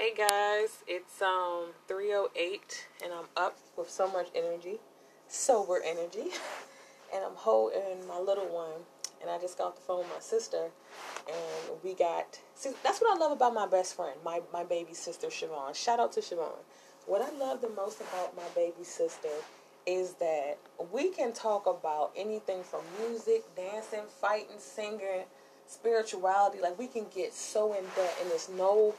Hey guys, it's um 308 and I'm up with so much energy, sober energy, and I'm holding my little one and I just got off the phone with my sister and we got see that's what I love about my best friend, my my baby sister Siobhan. Shout out to Siobhan. What I love the most about my baby sister is that we can talk about anything from music, dancing, fighting, singing, spirituality. Like we can get so in depth and there's no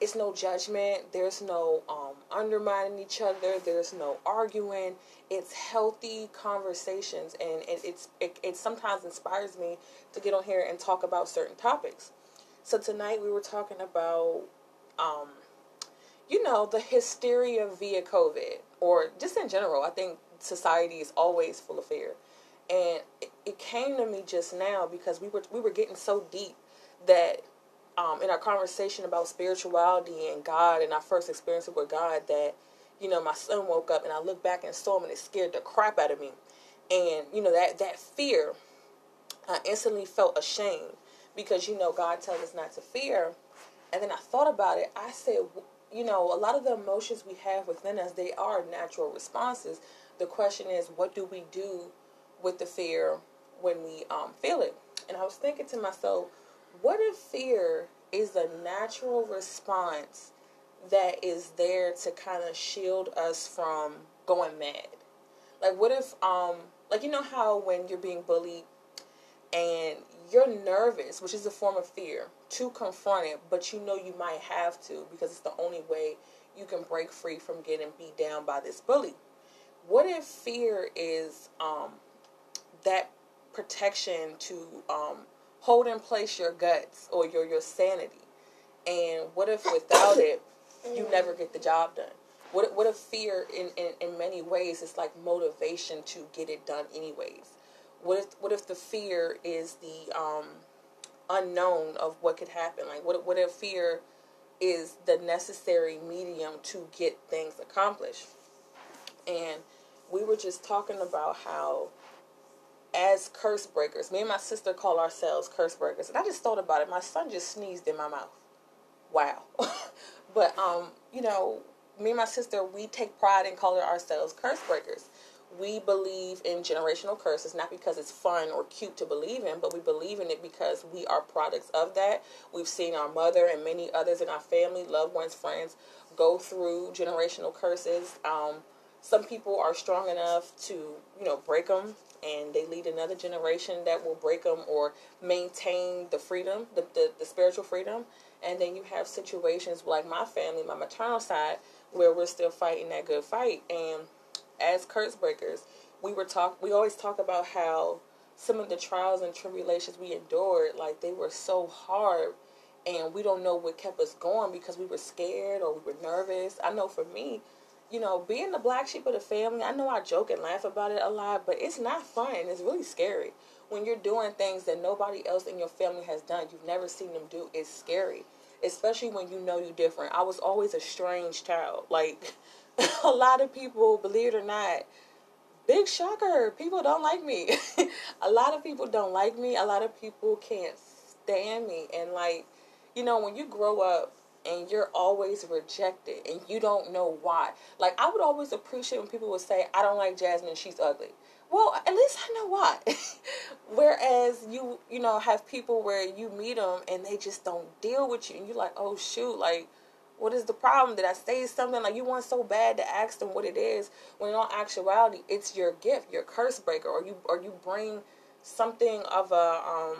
it's no judgment. There's no um, undermining each other. There's no arguing. It's healthy conversations, and, and it's it, it sometimes inspires me to get on here and talk about certain topics. So tonight we were talking about, um, you know, the hysteria via COVID, or just in general. I think society is always full of fear, and it, it came to me just now because we were we were getting so deep that um, in our conversation about spirituality and God and our first experience with God that, you know, my son woke up and I looked back and saw him and it scared the crap out of me. And, you know, that, that fear, I instantly felt ashamed because, you know, God tells us not to fear. And then I thought about it. I said, you know, a lot of the emotions we have within us, they are natural responses. The question is, what do we do with the fear when we um, feel it? And I was thinking to myself, what if fear is a natural response that is there to kind of shield us from going mad? Like, what if, um, like, you know how when you're being bullied and you're nervous, which is a form of fear, to confront it, but you know you might have to because it's the only way you can break free from getting beat down by this bully. What if fear is um, that protection to um, hold in place your guts or your your sanity. And what if without it, you never get the job done? What what if fear in, in, in many ways is like motivation to get it done anyways? What if what if the fear is the um, unknown of what could happen? Like what what if fear is the necessary medium to get things accomplished? And we were just talking about how as curse breakers. Me and my sister call ourselves curse breakers. And I just thought about it. My son just sneezed in my mouth. Wow. but um, you know, me and my sister, we take pride in calling ourselves curse breakers. We believe in generational curses not because it's fun or cute to believe in, but we believe in it because we are products of that. We've seen our mother and many others in our family, loved ones, friends go through generational curses. Um, some people are strong enough to, you know, break them and they lead another generation that will break them or maintain the freedom, the, the, the spiritual freedom. And then you have situations like my family, my maternal side, where we're still fighting that good fight. And as curse breakers, we were talk we always talk about how some of the trials and tribulations we endured, like they were so hard and we don't know what kept us going because we were scared or we were nervous. I know for me, you know, being the black sheep of the family, I know I joke and laugh about it a lot, but it's not fun. It's really scary. When you're doing things that nobody else in your family has done, you've never seen them do, it's scary. Especially when you know you're different. I was always a strange child. Like, a lot of people, believe it or not, big shocker, people don't like me. a lot of people don't like me. A lot of people can't stand me. And, like, you know, when you grow up and you're always rejected and you don't know why. Like I would always appreciate when people would say, "I don't like Jasmine; she's ugly." Well, at least I know why. Whereas you, you know, have people where you meet them and they just don't deal with you, and you're like, "Oh shoot!" Like, what is the problem? Did I say something? Like you want so bad to ask them what it is, when in all actuality, it's your gift, your curse breaker, or you, or you bring something of a um,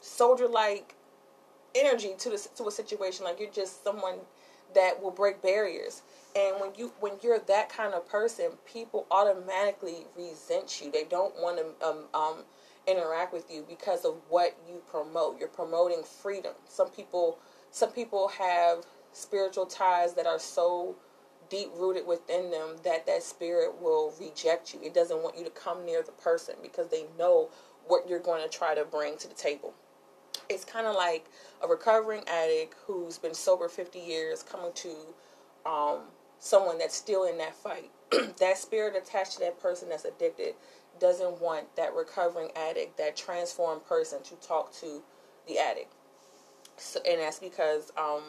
soldier like energy to the to a situation. Like you're just someone that will break barriers. And when you when you're that kind of person, people automatically resent you. They don't want to um, um, interact with you because of what you promote. You're promoting freedom. Some people some people have spiritual ties that are so deep rooted within them that that spirit will reject you. It doesn't want you to come near the person because they know what you're going to try to bring to the table it's kind of like a recovering addict who's been sober 50 years coming to um, someone that's still in that fight. that spirit attached to that person that's addicted doesn't want that recovering addict, that transformed person, to talk to the addict. So, and that's because um,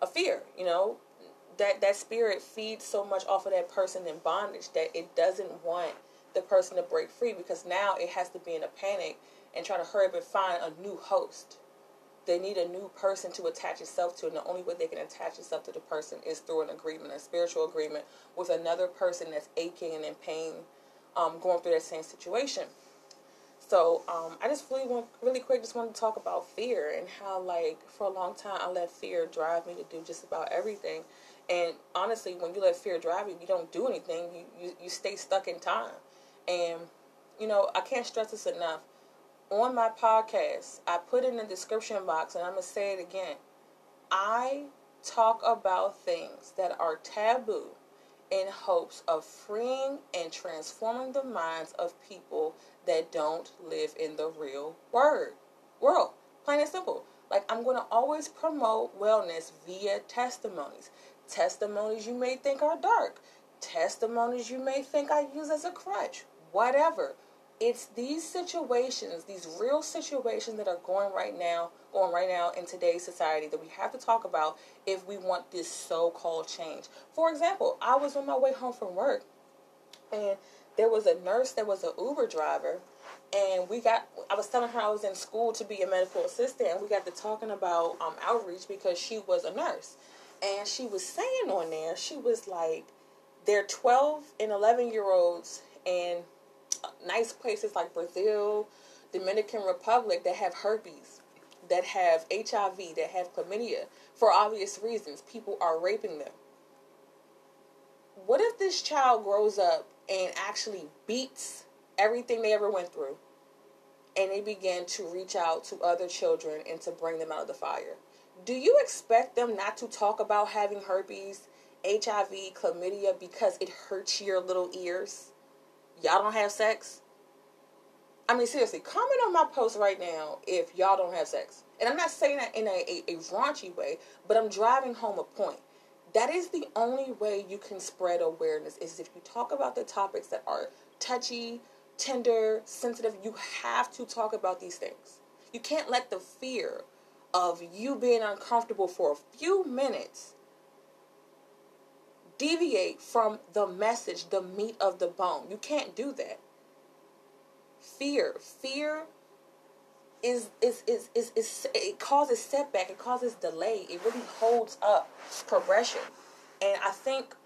a fear. You know, that that spirit feeds so much off of that person in bondage that it doesn't want the person to break free because now it has to be in a panic and try to hurry up and find a new host. They need a new person to attach itself to, and the only way they can attach itself to the person is through an agreement, a spiritual agreement with another person that's aching and in pain, um, going through that same situation. So um, I just really want, really quick, just want to talk about fear and how, like, for a long time, I let fear drive me to do just about everything. And honestly, when you let fear drive you, you don't do anything. You you, you stay stuck in time. And you know, I can't stress this enough. On my podcast, I put in the description box, and I'm gonna say it again. I talk about things that are taboo in hopes of freeing and transforming the minds of people that don't live in the real word world. Plain and simple. Like I'm going to always promote wellness via testimonies. Testimonies you may think are dark. Testimonies you may think I use as a crutch. Whatever. It's these situations, these real situations that are going right now, going right now in today's society that we have to talk about if we want this so-called change. For example, I was on my way home from work and there was a nurse that was an Uber driver, and we got. I was telling her I was in school to be a medical assistant, and we got to talking about um, outreach because she was a nurse, and she was saying on there, she was like, they're twelve and eleven year olds in nice places like Brazil, Dominican Republic that have herpes, that have HIV, that have chlamydia for obvious reasons. People are raping them. What if this child grows up and actually beats everything they ever went through and they begin to reach out to other children and to bring them out of the fire. Do you expect them not to talk about having herpes, HIV, chlamydia because it hurts your little ears? Y'all don't have sex? I mean, seriously, comment on my post right now if y'all don't have sex. And I'm not saying that in a, a, a raunchy way, but I'm driving home a point that is the only way you can spread awareness is if you talk about the topics that are touchy tender sensitive you have to talk about these things you can't let the fear of you being uncomfortable for a few minutes deviate from the message the meat of the bone. You can't do that. Fear. Fear is is, is is is it causes setback, it causes delay, it really holds up progression. And I think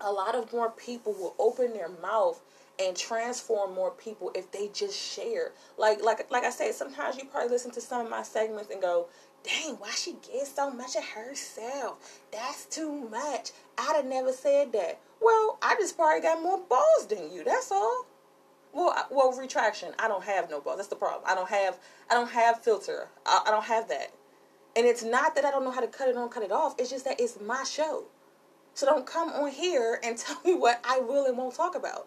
a lot of more people will open their mouth and transform more people if they just share. Like like like I said, sometimes you probably listen to some of my segments and go, dang, why she get so much of herself? That's too much. I'd have never said that. Well, I just probably got more balls than you. That's all. Well, well, retraction. I don't have no balls. That's the problem. I don't have. I don't have filter. I, I don't have that. And it's not that I don't know how to cut it on, cut it off. It's just that it's my show. So don't come on here and tell me what I will and won't talk about.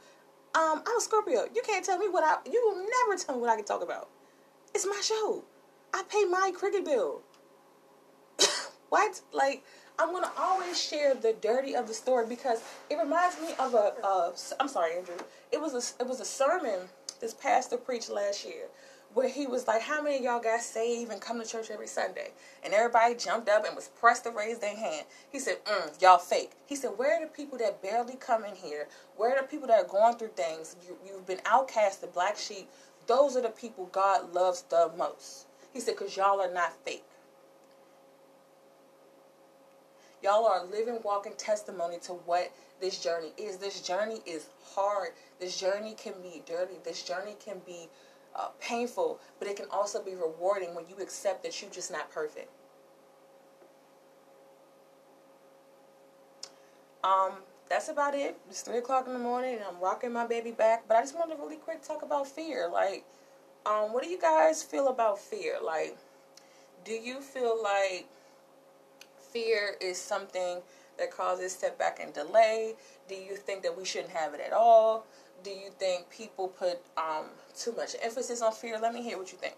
Um, I'm a Scorpio. You can't tell me what I. You will never tell me what I can talk about. It's my show. I pay my cricket bill. what? Like I'm gonna always share the dirty of the story because it reminds me of a. Uh, I'm sorry, Andrew. It was a. It was a sermon this pastor preached last year where he was like, How many of y'all got saved and come to church every Sunday? And everybody jumped up and was pressed to raise their hand. He said, mm, Y'all fake. He said, Where are the people that barely come in here? Where are the people that are going through things? You, you've been outcast, the black sheep. Those are the people God loves the most. He said, Because y'all are not fake. Y'all are a living, walking testimony to what this journey is. This journey is hard. This journey can be dirty. This journey can be uh, painful, but it can also be rewarding when you accept that you're just not perfect. Um, that's about it. It's three o'clock in the morning, and I'm rocking my baby back. But I just wanted to really quick talk about fear. Like, um, what do you guys feel about fear? Like, do you feel like fear is something that causes setback and delay? Do you think that we shouldn't have it at all? Do you think people put um, too much emphasis on fear? Let me hear what you think.